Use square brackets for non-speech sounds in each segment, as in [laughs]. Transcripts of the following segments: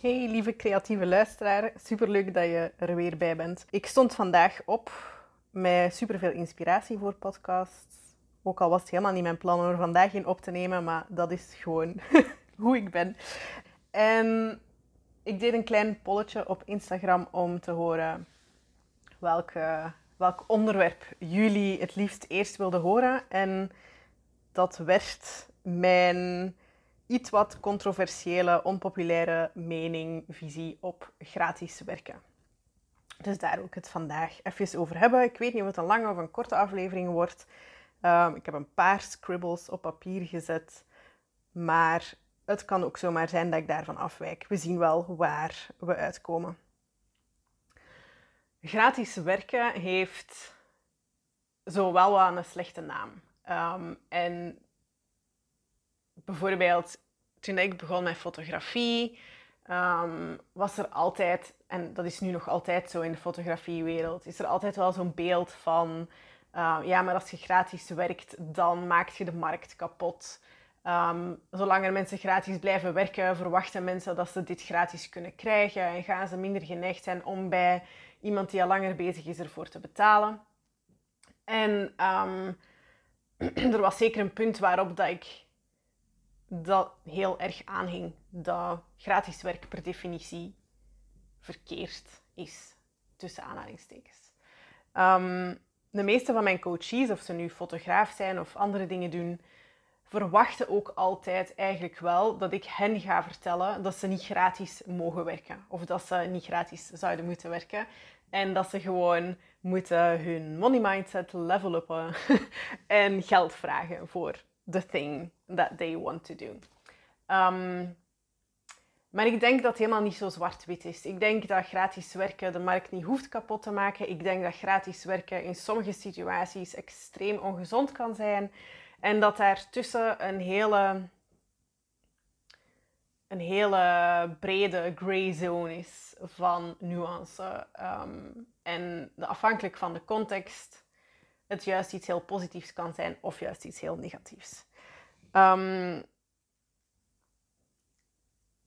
Hey lieve creatieve luisteraar, superleuk dat je er weer bij bent. Ik stond vandaag op met superveel inspiratie voor podcasts. Ook al was het helemaal niet mijn plan om er vandaag in op te nemen, maar dat is gewoon [laughs] hoe ik ben. En ik deed een klein polletje op Instagram om te horen welk onderwerp jullie het liefst eerst wilden horen. En dat werd mijn iets wat controversiële, onpopulaire mening, visie op gratis werken. Dus daar wil ik het vandaag even over hebben. Ik weet niet of het een lange of een korte aflevering wordt. Um, ik heb een paar scribbles op papier gezet, maar het kan ook zomaar zijn dat ik daarvan afwijk. We zien wel waar we uitkomen. Gratis werken heeft zowel wel een slechte naam. Um, en bijvoorbeeld toen ik begon met fotografie, um, was er altijd, en dat is nu nog altijd zo in de fotografiewereld, is er altijd wel zo'n beeld van, uh, ja, maar als je gratis werkt, dan maak je de markt kapot. Um, zolang er mensen gratis blijven werken, verwachten mensen dat ze dit gratis kunnen krijgen en gaan ze minder geneigd zijn om bij iemand die al langer bezig is ervoor te betalen. En [clears throat] er was zeker een punt waarop dat ik dat heel erg aanhing dat gratis werk per definitie verkeerd is, tussen aanhalingstekens. Um, de meeste van mijn coaches, of ze nu fotograaf zijn of andere dingen doen, verwachten ook altijd eigenlijk wel dat ik hen ga vertellen dat ze niet gratis mogen werken. Of dat ze niet gratis zouden moeten werken. En dat ze gewoon moeten hun money mindset level uppen [laughs] en geld vragen voor the thing that they want to do. Um, maar ik denk dat het helemaal niet zo zwart-wit is. Ik denk dat gratis werken de markt niet hoeft kapot te maken. Ik denk dat gratis werken in sommige situaties extreem ongezond kan zijn. En dat daartussen een hele, een hele brede gray zone is van nuance. Um, en afhankelijk van de context het juist iets heel positiefs kan zijn of juist iets heel negatiefs. Um,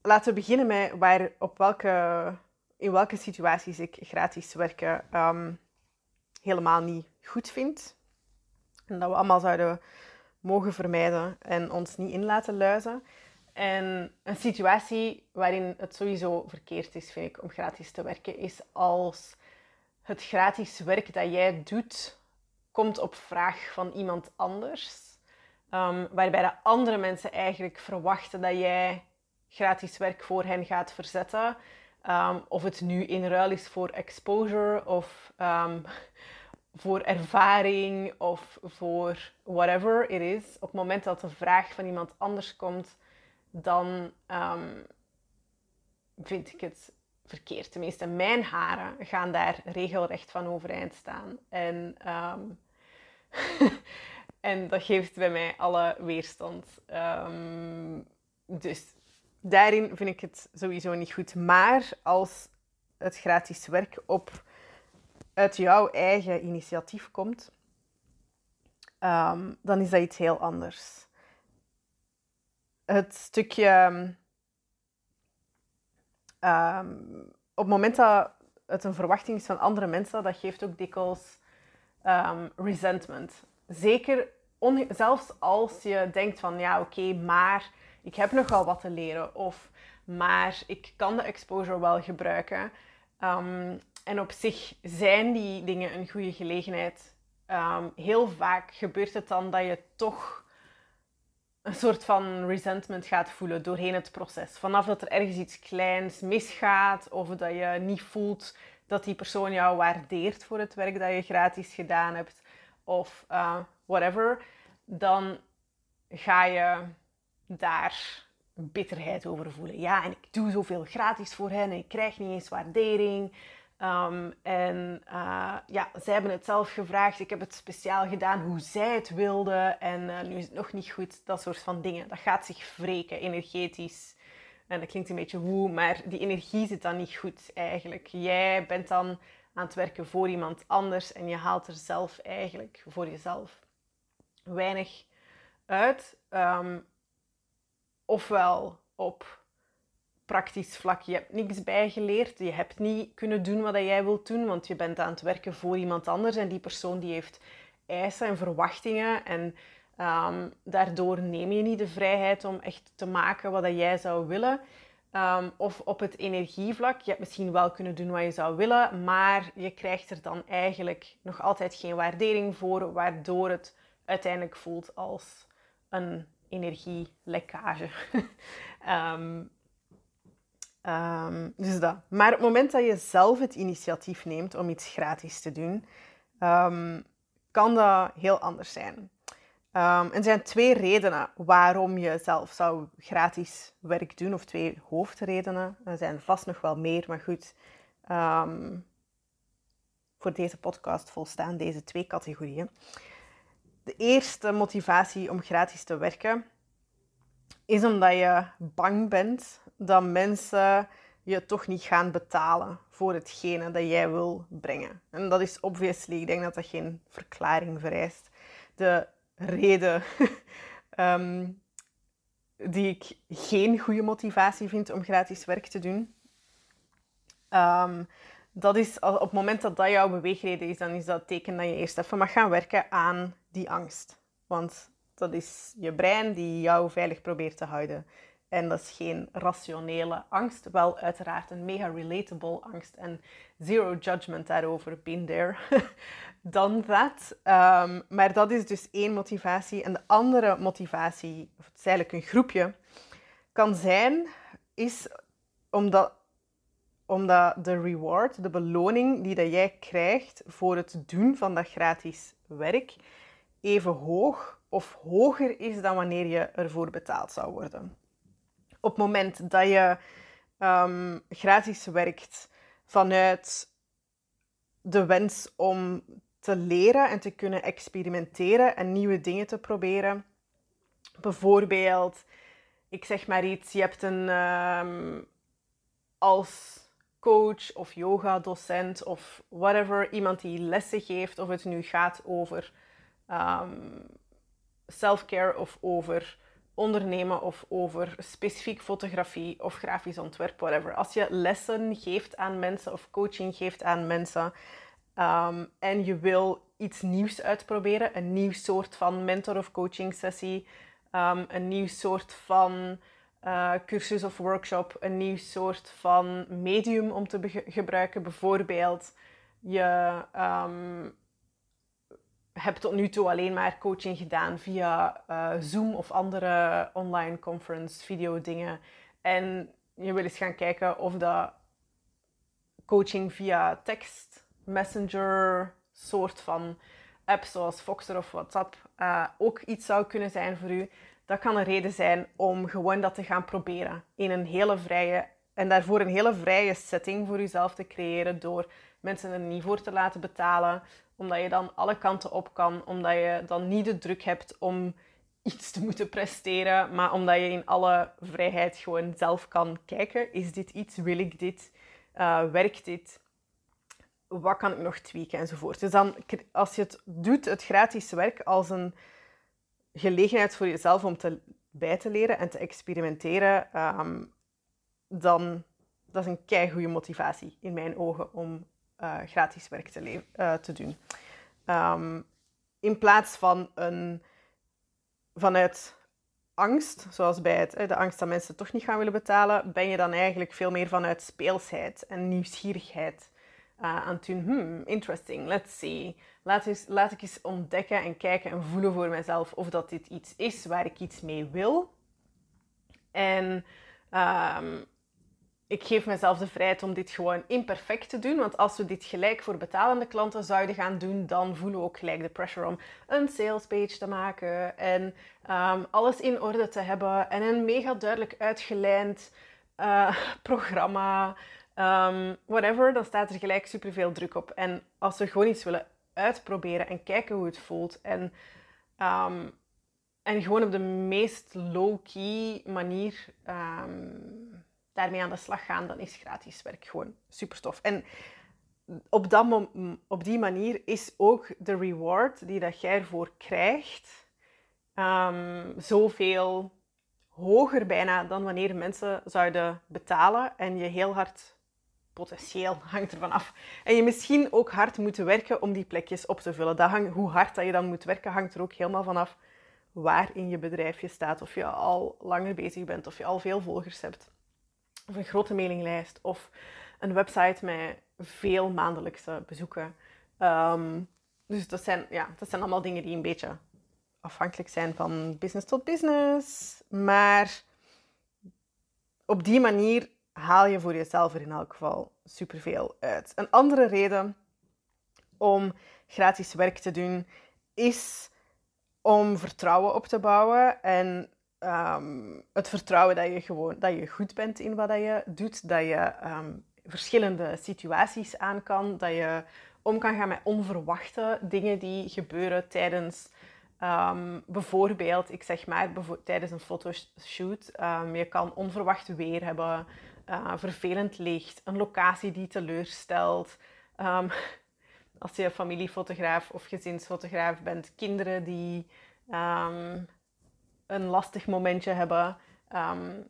laten we beginnen met waar, op welke, in welke situaties ik gratis werken um, helemaal niet goed vind. En dat we allemaal zouden mogen vermijden en ons niet in laten luizen. En een situatie waarin het sowieso verkeerd is, vind ik, om gratis te werken, is als het gratis werk dat jij doet komt op vraag van iemand anders. Um, waarbij de andere mensen eigenlijk verwachten dat jij gratis werk voor hen gaat verzetten. Um, of het nu in ruil is voor exposure of um, [laughs] voor ervaring of voor whatever it is. Op het moment dat de vraag van iemand anders komt, dan vind ik het verkeerd. Tenminste, mijn haren gaan daar regelrecht van overeind staan. En [laughs] en dat geeft bij mij alle weerstand. Ehm, dus daarin vind ik het sowieso niet goed. Maar als het gratis werk op uit jouw eigen initiatief komt, um, dan is dat iets heel anders. Het stukje. Um, op het moment dat het een verwachting is van andere mensen, dat geeft ook dikwijls resentment. Zeker, zelfs als je denkt van ja, oké, maar ik heb nogal wat te leren. Of maar ik kan de exposure wel gebruiken. Um, en op zich zijn die dingen een goede gelegenheid. Um, heel vaak gebeurt het dan dat je toch een soort van resentment gaat voelen doorheen het proces. Vanaf dat er ergens iets kleins misgaat of dat je niet voelt dat die persoon jou waardeert voor het werk dat je gratis gedaan hebt of uh, whatever, dan ga je daar bitterheid over voelen. Ja, en ik doe zoveel gratis voor hen en ik krijg niet eens waardering. Um, en uh, ja, zij hebben het zelf gevraagd. Ik heb het speciaal gedaan hoe zij het wilden. En uh, nu is het nog niet goed. Dat soort van dingen. Dat gaat zich wreken energetisch. En dat klinkt een beetje woe, maar die energie zit dan niet goed eigenlijk. Jij bent dan aan het werken voor iemand anders en je haalt er zelf eigenlijk voor jezelf weinig uit. Um, ofwel op praktisch vlak. Je hebt niks bijgeleerd. Je hebt niet kunnen doen wat jij wilt doen, want je bent aan het werken voor iemand anders en die persoon die heeft eisen en verwachtingen. En um, daardoor neem je niet de vrijheid om echt te maken wat jij zou willen. Um, of op het energievlak, je hebt misschien wel kunnen doen wat je zou willen, maar je krijgt er dan eigenlijk nog altijd geen waardering voor, waardoor het uiteindelijk voelt als een energielekkage. um, [laughs] um, dus dat. Maar op het moment dat je zelf het initiatief neemt om iets gratis te doen, kan dat heel anders zijn. Er zijn twee redenen waarom je zelf zou gratis werk doen, of twee hoofdredenen. Er zijn vast nog wel meer, maar goed. Voor deze podcast volstaan deze twee categorieën. De eerste motivatie om gratis te werken is omdat je bang bent dat mensen je toch niet gaan betalen voor hetgene dat jij wil brengen. En dat is obviously, ik denk dat dat geen verklaring vereist. De reden [laughs] ehm, die ik geen goede motivatie vind om gratis werk te doen. Um, dat is op het moment dat dat jouw beweegreden is, dan is dat teken dat je eerst even mag gaan werken aan die angst. Want dat is je brein die jou veilig probeert te houden. En dat is geen rationele angst, wel uiteraard een mega relatable angst en zero judgment daarover, been there, done that. Um, maar dat is dus één motivatie. En de andere motivatie, of het is eigenlijk een groepje, kan zijn, is omdat, omdat de reward, de beloning die dat jij krijgt voor het doen van dat gratis werk, even hoog of hoger is dan wanneer je ervoor betaald zou worden op het moment dat je um, gratis werkt vanuit de wens om te leren en te kunnen experimenteren en nieuwe dingen te proberen. Bijvoorbeeld, ik zeg maar iets, je hebt een um, als coach of yoga-docent of whatever, iemand die lessen geeft, of het nu gaat over um, self-care of over ondernemen of over specifiek fotografie of grafisch ontwerp, whatever. Als je lessen geeft aan mensen of coaching geeft aan mensen um, en je wil iets nieuws uitproberen, een nieuw soort van mentor of coaching sessie, um, een nieuw soort van uh, cursus of workshop, een nieuw soort van medium om te gebruiken, bijvoorbeeld je um, heb tot nu toe alleen maar coaching gedaan via uh, Zoom of andere online conference video dingen. En je wil eens gaan kijken of dat coaching via tekst, messenger, soort van app zoals Voxer of WhatsApp uh, ook iets zou kunnen zijn voor u. Dat kan een reden zijn om gewoon dat te gaan proberen in een hele vrije en daarvoor een hele vrije setting voor uzelf te creëren door mensen er niet voor te laten betalen, omdat je dan alle kanten op kan. Omdat je dan niet de druk hebt om iets te moeten presteren. Maar omdat je in alle vrijheid gewoon zelf kan kijken. Is dit iets? Wil ik dit? Uh, werkt dit? Wat kan ik nog tweaken? Enzovoort. Dus dan, als je het doet, het gratis werk, als een gelegenheid voor jezelf om te, bij te leren en te experimenteren, um, dan dat is een kei goede motivatie in mijn ogen om uh, gratis werk te, uh, te doen. Um, in plaats van een, vanuit angst, zoals bij het, de angst dat mensen toch niet gaan willen betalen, ben je dan eigenlijk veel meer vanuit speelsheid en nieuwsgierigheid uh, aan het doen. Hmm, interesting, let's see. Laat, eens, laat ik eens ontdekken en kijken en voelen voor mezelf of dat dit iets is waar ik iets mee wil. En um, ik geef mezelf de vrijheid om dit gewoon imperfect te doen. Want als we dit gelijk voor betalende klanten zouden gaan doen, dan voelen we ook gelijk de pressure om een sales page te maken en ehm, alles in orde te hebben en een mega duidelijk uitgelijnd uh, programma, um, whatever. Dan staat er gelijk superveel druk op. En als we gewoon iets willen uitproberen en kijken hoe het voelt en um, en gewoon op de meest low-key manier daarmee aan de slag gaan, dan is gratis werk gewoon super tof. En op, dat op die manier is ook de reward die dat jij ervoor krijgt um, zoveel hoger bijna dan wanneer mensen zouden betalen en je heel hard potentieel [laughs] hangt ervan af. En je misschien ook hard moet werken om die plekjes op te vullen. Dat hang, hoe hard dat je dan moet werken hangt er ook helemaal vanaf waar in je bedrijf je staat. Of je al langer bezig bent, of je al veel volgers hebt. Of een grote mailinglijst, of een website met veel maandelijkse bezoeken. Ehm, dus dat zijn, ja, dat zijn allemaal dingen die een beetje afhankelijk zijn van business tot business. Maar op die manier haal je voor jezelf er in elk geval superveel uit. Een andere reden om gratis werk te doen is om vertrouwen op te bouwen en ehm, het vertrouwen dat je gewoon dat je goed bent in wat je doet, dat je ehm, verschillende situaties aan kan, dat je om kan gaan met onverwachte dingen die gebeuren tijdens um, bijvoorbeeld, ik zeg maar, tijdens een fotoshoot. je kan onverwacht weer hebben, uh, vervelend licht, een locatie die teleurstelt. [laughs] als je familiefotograaf of gezinsfotograaf bent, kinderen die ehm, een lastig momentje hebben. Ehm,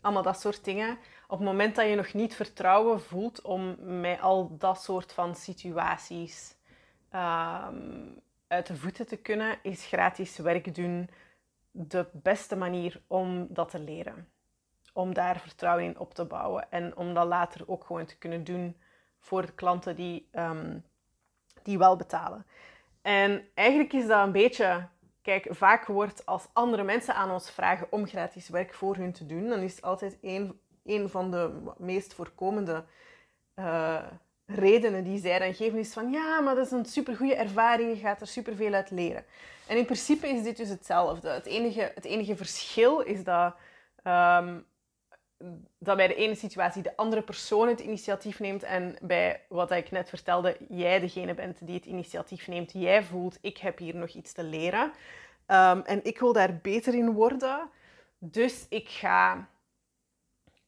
allemaal dat soort dingen. Op het moment dat je nog niet vertrouwen voelt om met al dat soort van situaties ehm, uit de voeten te kunnen, is gratis werk doen de beste manier om dat te leren. Om daar vertrouwen in op te bouwen en om dat later ook gewoon te kunnen doen voor de klanten die die wel betalen. En eigenlijk is dat een beetje, kijk, vaak wordt als andere mensen aan ons vragen om gratis werk voor hun te doen, dan is het altijd een, een van de meest voorkomende uh, redenen die zij dan geven, is van ja, maar dat is een supergoeie ervaring, je gaat er superveel uit leren. En in principe is dit dus hetzelfde. Het enige, het enige verschil is dat um, dat bij de ene situatie de andere persoon het initiatief neemt en bij wat ik net vertelde, jij degene bent die het initiatief neemt. Jij voelt, ik heb hier nog iets te leren um, en ik wil daar beter in worden. Dus ik ga,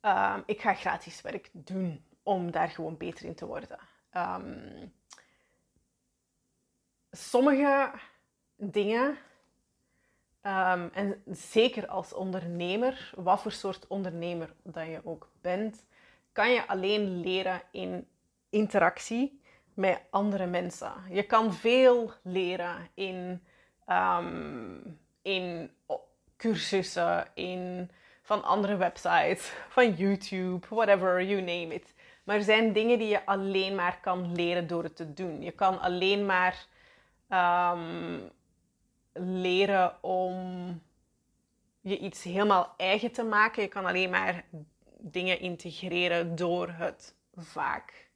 um, ik ga gratis werk doen om daar gewoon beter in te worden. Um, sommige dingen Ehm, en zeker als ondernemer, wat voor soort ondernemer dat je ook bent, kan je alleen leren in interactie met andere mensen. Je kan veel leren in, ehm, in cursussen, in, van andere websites, van YouTube, whatever, you name it. Maar er zijn dingen die je alleen maar kan leren door het te doen. Je kan alleen maar ehm, leren om je iets helemaal eigen te maken. Je kan alleen maar dingen integreren door het vaak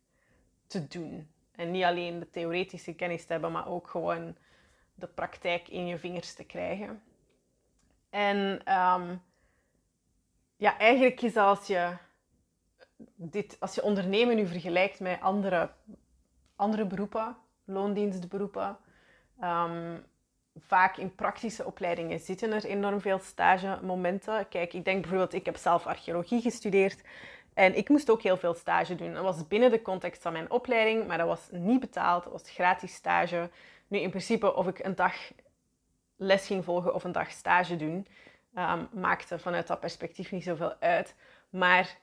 te doen. En niet alleen de theoretische kennis te hebben, maar ook gewoon de praktijk in je vingers te krijgen. En um, ja, eigenlijk is als je, dit, als je ondernemen nu vergelijkt met andere, andere beroepen, loondienstberoepen, um, vaak in praktische opleidingen zitten er enorm veel stagemomenten. Kijk, ik denk bijvoorbeeld, ik heb zelf archeologie gestudeerd en ik moest ook heel veel stage doen. Dat was binnen de context van mijn opleiding, maar dat was niet betaald, dat was gratis stage. Nu, in principe, of ik een dag les ging volgen of een dag stage doen, um, maakte vanuit dat perspectief niet zoveel uit. Maar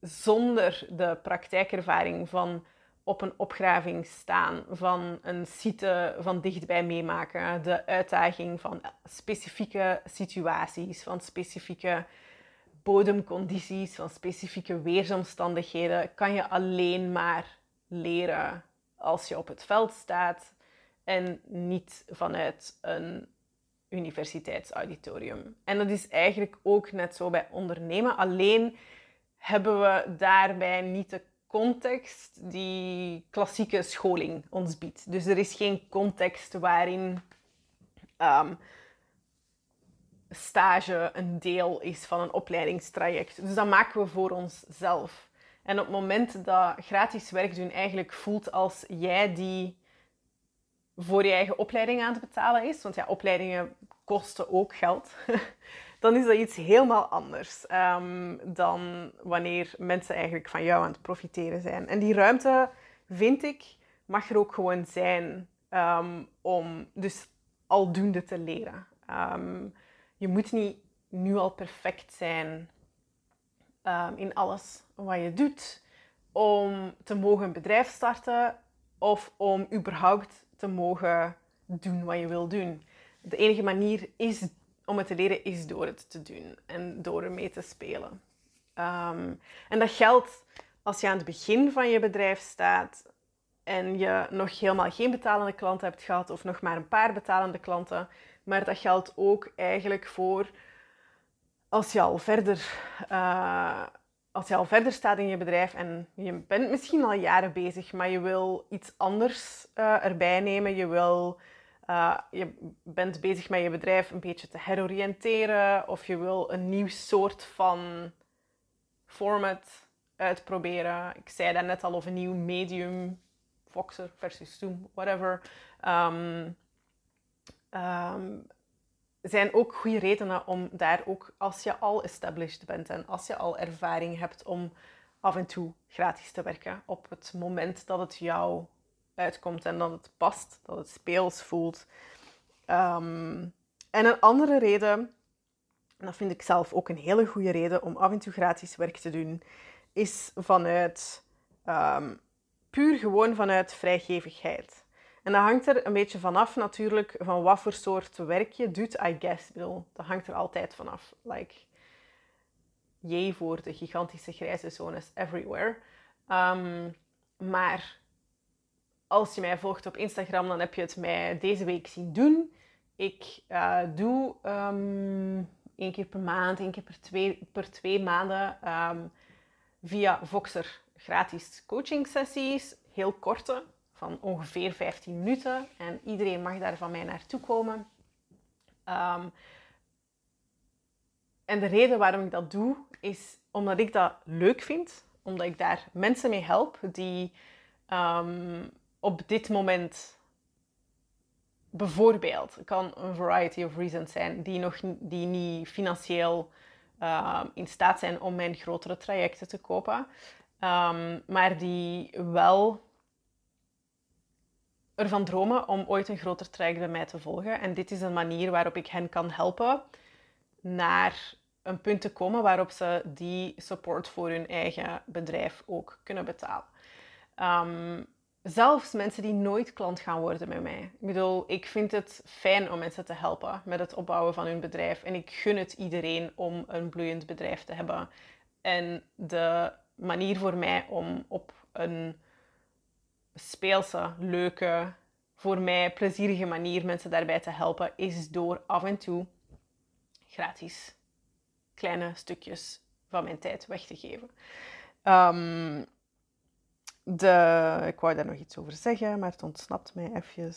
zonder de praktijkervaring van op een opgraving staan, van een site van dichtbij meemaken, de uitdaging van specifieke situaties, van specifieke bodemcondities, van specifieke weersomstandigheden, kan je alleen maar leren als je op het veld staat en niet vanuit een universiteitsauditorium. En dat is eigenlijk ook net zo bij ondernemen. Alleen hebben we daarbij niet de context die klassieke scholing ons biedt. Dus er is geen context waarin ehm, stage een deel is van een opleidingstraject. Dus dat maken we voor onszelf. En op het moment dat gratis werk doen eigenlijk voelt als jij die voor je eigen opleiding aan het betalen is, want ja, opleidingen kosten ook geld. [laughs] dan is dat iets helemaal anders um, dan wanneer mensen eigenlijk van jou aan het profiteren zijn. En die ruimte, vind ik, mag er ook gewoon zijn um, om dus aldoende te leren. Um, je moet niet nu al perfect zijn ehm, in alles wat je doet, om te mogen een bedrijf starten of om überhaupt te mogen doen wat je wil doen. De enige manier is, om het te leren is door het te doen en door ermee te spelen. Ehm, en dat geldt als je aan het begin van je bedrijf staat en je nog helemaal geen betalende klanten hebt gehad of nog maar een paar betalende klanten. Maar dat geldt ook eigenlijk voor als je al verder, uh, als je al verder staat in je bedrijf en je bent misschien al jaren bezig, maar je wil iets anders uh, erbij nemen. Je, wil, uh, je bent bezig met je bedrijf een beetje te heroriënteren of je wil een nieuw soort van format uitproberen. Ik zei dat net al over een nieuw medium, Voxer versus Zoom, whatever. Um, zijn ook goede redenen om daar ook, als je al established bent en als je al ervaring hebt, om af en toe gratis te werken op het moment dat het jou uitkomt en dat het past, dat het speels voelt. Um, en een andere reden, en dat vind ik zelf ook een hele goede reden om af en toe gratis werk te doen, is vanuit um, puur gewoon vanuit vrijgevigheid. En dat hangt er een beetje vanaf natuurlijk van wat voor soort werk je doet, I guess. Bedoel, dat hangt er altijd vanaf. Like, jee voor de gigantische grijze zones everywhere. Um, maar als je mij volgt op Instagram, dan heb je het mij deze week zien doen. Ik uh, doe um, één keer per maand, één keer per twee, per twee maanden um, via Voxer gratis coaching sessies. Heel korte, van ongeveer 15 minuten. En iedereen mag daar van mij naartoe komen. Um, en de reden waarom ik dat doe, is omdat ik dat leuk vind. Omdat ik daar mensen mee help die op dit moment bijvoorbeeld, kan een variety of reasons zijn, die, nog, die niet financieel uh, in staat zijn om mijn grotere trajecten te kopen. Um, maar die wel ervan dromen om ooit een groter traject bij mij te volgen. En dit is een manier waarop ik hen kan helpen naar een punt te komen waarop ze die support voor hun eigen bedrijf ook kunnen betalen. Um, zelfs mensen die nooit klant gaan worden met mij. Ik bedoel, ik vind het fijn om mensen te helpen met het opbouwen van hun bedrijf. En ik gun het iedereen om een bloeiend bedrijf te hebben. En de manier voor mij om op een speelse, leuke, voor mij plezierige manier mensen daarbij te helpen, is door af en toe gratis kleine stukjes van mijn tijd weg te geven. Um, de, ik wou daar nog iets over zeggen, maar het ontsnapt mij even.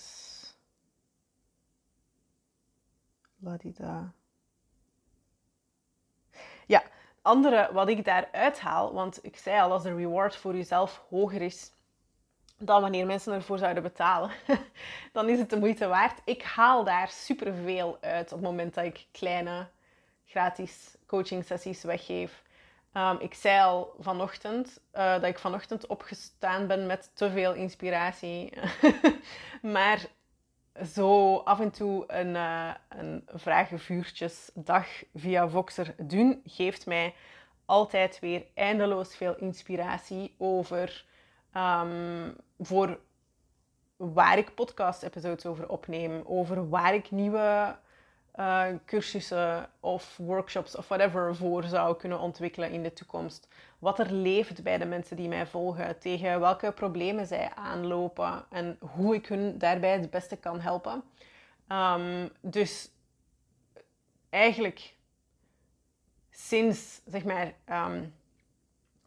Ladida. Ja, andere wat ik daaruit haal, want ik zei al, als de reward voor jezelf hoger is dan wanneer mensen ervoor zouden betalen, [laughs] dan is het de moeite waard. Ik haal daar superveel uit op het moment dat ik kleine gratis coaching sessies weggeef. Um, ik zei al vanochtend uh, dat ik vanochtend opgestaan ben met te veel inspiratie. [laughs] maar zo af en toe een, uh, een vragenvuurtjesdag via Voxer doen, geeft mij altijd weer eindeloos veel inspiratie over um, voor waar ik podcast-episodes over opneem, over waar ik nieuwe uh, cursussen of workshops of whatever voor zou kunnen ontwikkelen in de toekomst. Wat er leeft bij de mensen die mij volgen, tegen welke problemen zij aanlopen en hoe ik hun daarbij het beste kan helpen. Um, dus eigenlijk sinds, zeg maar, um,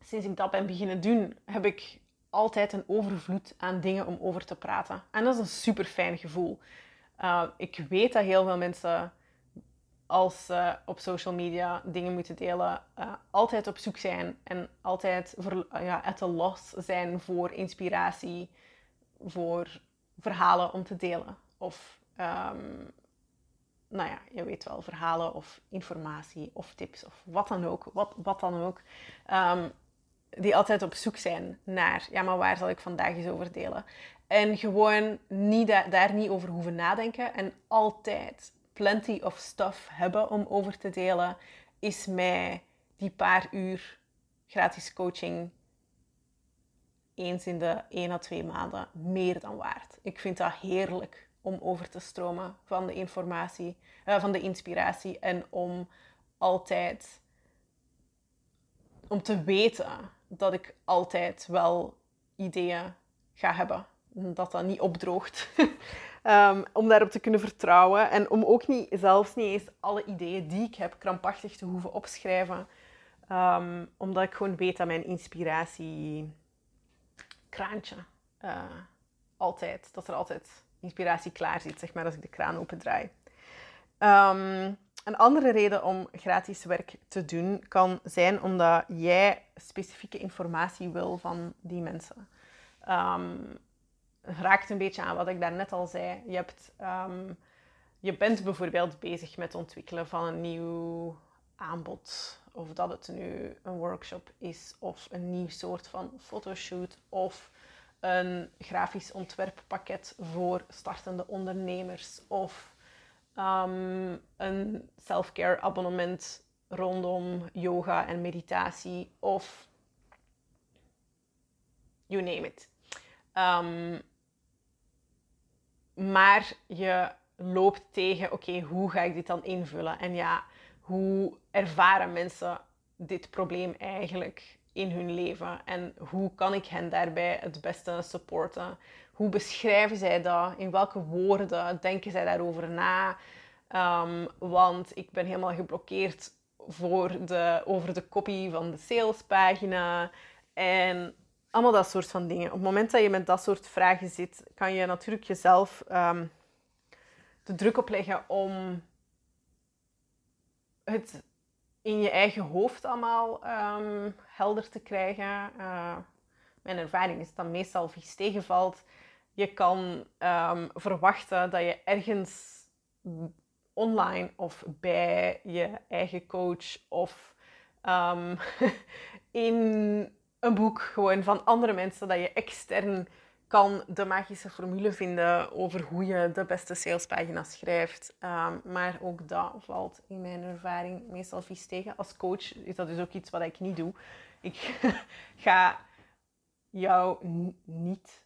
sinds ik dat ben beginnen doen, heb ik altijd een overvloed aan dingen om over te praten. En dat is een super fijn gevoel. Uh, ik weet dat heel veel mensen, als ze op social media dingen moeten delen, uh, altijd op zoek zijn en altijd voor, uh, ja, zijn voor inspiratie, voor verhalen om te delen. Of, um, nou ja, je weet wel, verhalen of informatie of tips of wat dan ook. Wat, wat dan ook. Um, die altijd op zoek zijn naar, ja, maar waar zal ik vandaag eens over delen? En gewoon niet daar niet over hoeven nadenken en altijd plenty of stuff hebben om over te delen, is mij die paar uur gratis coaching eens in de 1 à 2 maanden meer dan waard. Ik vind dat heerlijk om over te stromen van de informatie, uh, van de inspiratie en om altijd om te weten dat ik altijd wel ideeën ga hebben. Dat dat niet opdroogt. [laughs] um, om daarop te kunnen vertrouwen. En om ook niet, zelfs niet eens alle ideeën die ik heb krampachtig te hoeven opschrijven. Um, omdat ik gewoon weet dat mijn inspiratie kraantje uh, altijd, dat er altijd inspiratie klaar zit, zeg maar, als ik de kraan opendraai. Um, een andere reden om gratis werk te doen kan zijn omdat jij specifieke informatie wil van die mensen. Raakt een beetje aan wat ik daarnet al zei. Je, hebt, um, je bent bijvoorbeeld bezig met het ontwikkelen van een nieuw aanbod. Of dat het nu een workshop is, of een nieuw soort van fotoshoot, of een grafisch ontwerppakket voor startende ondernemers, of um, een self-care abonnement rondom yoga en meditatie of you name it. Um, maar je loopt tegen, oké, hoe ga ik dit dan invullen? En ja, hoe ervaren mensen dit probleem eigenlijk in hun leven? En hoe kan ik hen daarbij het beste supporten? Hoe beschrijven zij dat? In welke woorden denken zij daarover na? Um, want ik ben helemaal geblokkeerd voor de, over de copy van de salespagina. En allemaal dat soort van dingen. Op het moment dat je met dat soort vragen zit, kan je natuurlijk jezelf um, de druk opleggen om het in je eigen hoofd allemaal um, helder te krijgen. Uh, mijn ervaring is dat meestal vies tegenvalt. Je kan um, verwachten dat je ergens online of bij je eigen coach of [laughs] in een boek gewoon van andere mensen dat je extern kan de magische formule vinden over hoe je de beste salespagina schrijft. Um, maar ook dat valt in mijn ervaring meestal vies tegen. Als coach is dat dus ook iets wat ik niet doe. Ik [laughs] ga jou niet,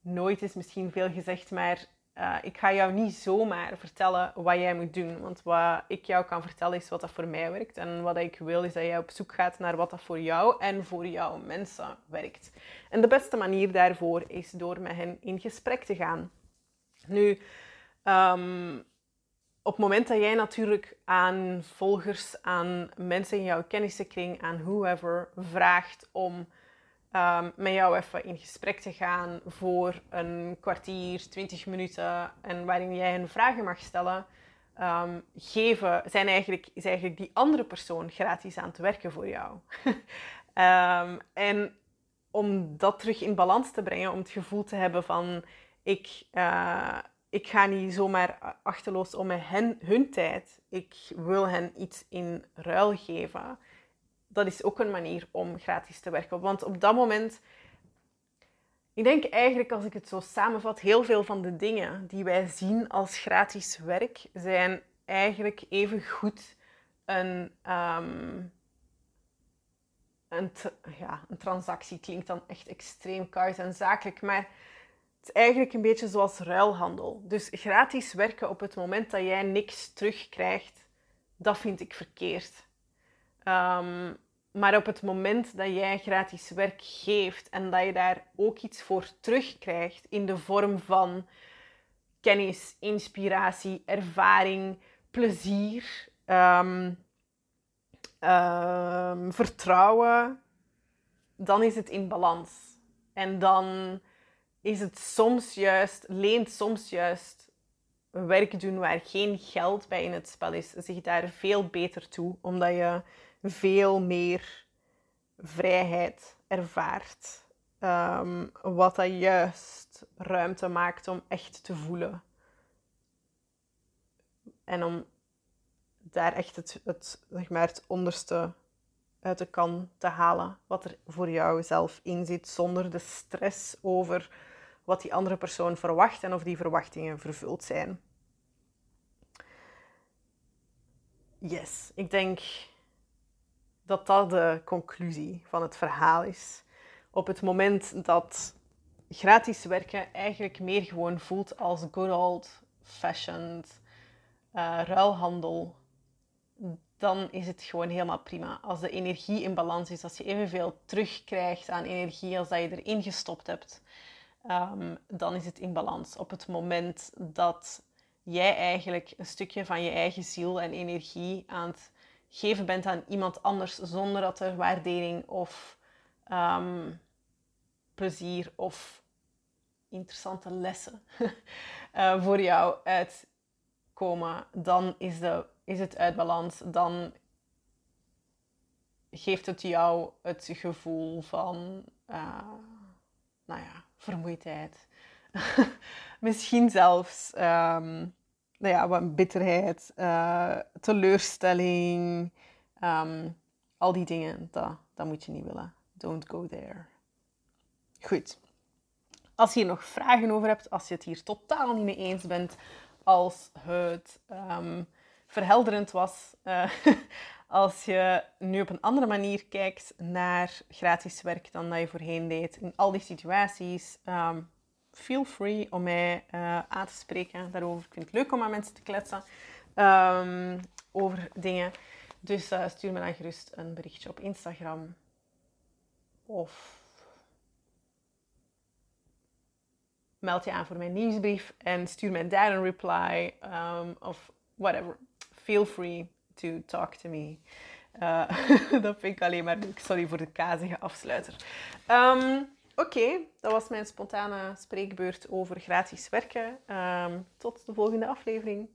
nooit is misschien veel gezegd, maar uh, ik ga jou niet zomaar vertellen wat jij moet doen. Want wat ik jou kan vertellen is wat dat voor mij werkt. En wat ik wil is dat jij op zoek gaat naar wat dat voor jou en voor jouw mensen werkt. En de beste manier daarvoor is door met hen in gesprek te gaan. Nu, um, op het moment dat jij natuurlijk aan volgers, aan mensen in jouw kennissenkring, aan whoever vraagt om um, met jou even in gesprek te gaan voor een kwartier, twintig minuten en waarin jij hun vragen mag stellen, um, geven, zijn eigenlijk, is eigenlijk die andere persoon gratis aan het werken voor jou. um, [laughs] en om dat terug in balans te brengen, om het gevoel te hebben van ik, uh, ik ga niet zomaar achterloos om met hen, hun tijd. Ik wil hen iets in ruil geven dat is ook een manier om gratis te werken. Want op dat moment, ik denk eigenlijk als ik het zo samenvat, heel veel van de dingen die wij zien als gratis werk zijn eigenlijk even goed een, um, een, ja, een transactie. Klinkt dan echt extreem koud en zakelijk, maar het is eigenlijk een beetje zoals ruilhandel. Dus gratis werken op het moment dat jij niks terugkrijgt, dat vind ik verkeerd. Um, maar op het moment dat jij gratis werk geeft en dat je daar ook iets voor terugkrijgt in de vorm van kennis, inspiratie, ervaring, plezier, um, um, vertrouwen, dan is het in balans. En dan is het soms juist, leent soms juist werk doen waar geen geld bij in het spel is, zich daar veel beter toe, omdat je veel meer vrijheid ervaart. Um, wat dat juist ruimte maakt om echt te voelen. En om daar echt het, het, zeg maar, het onderste uit de kan te halen. Wat er voor jou zelf in zit, zonder de stress over wat die andere persoon verwacht en of die verwachtingen vervuld zijn. Yes, ik denk dat dat de conclusie van het verhaal is. Op het moment dat gratis werken eigenlijk meer gewoon voelt als good old fashioned uh, ruilhandel, dan is het gewoon helemaal prima. Als de energie in balans is, als je evenveel terugkrijgt aan energie als dat je erin gestopt hebt, um, dan is het in balans. Op het moment dat jij eigenlijk een stukje van je eigen ziel en energie aan het geven bent aan iemand anders, zonder dat er waardering of um, plezier of interessante lessen uh, [laughs] voor jou uitkomen, dan is, de, is het uit balans. Dan geeft het jou het gevoel van, uh, nou ja, vermoeidheid. [laughs] Misschien zelfs um, nou ja, wat bitterheid, uh, teleurstelling, um, al die dingen. Dat, dat moet je niet willen. Don't go there. Goed. Als je nog vragen over hebt, als je het hier totaal niet mee eens bent, als het um, verhelderend was, uh, [laughs] als je nu op een andere manier kijkt naar gratis werk dan dat je voorheen deed, in al die situaties, um, feel free om mij uh, aan te spreken daarover. Ik vind het leuk om aan mensen te kletsen um, over dingen. Dus uh, stuur me dan gerust een berichtje op Instagram of meld je aan voor mijn nieuwsbrief en stuur mij daar een reply um, of whatever. Feel free to talk to me. Uh, [laughs] dat vind ik alleen maar leuk. Sorry voor de kazige afsluiter. Um, Oké, dat was mijn spontane spreekbeurt over gratis werken. Um, tot de volgende aflevering.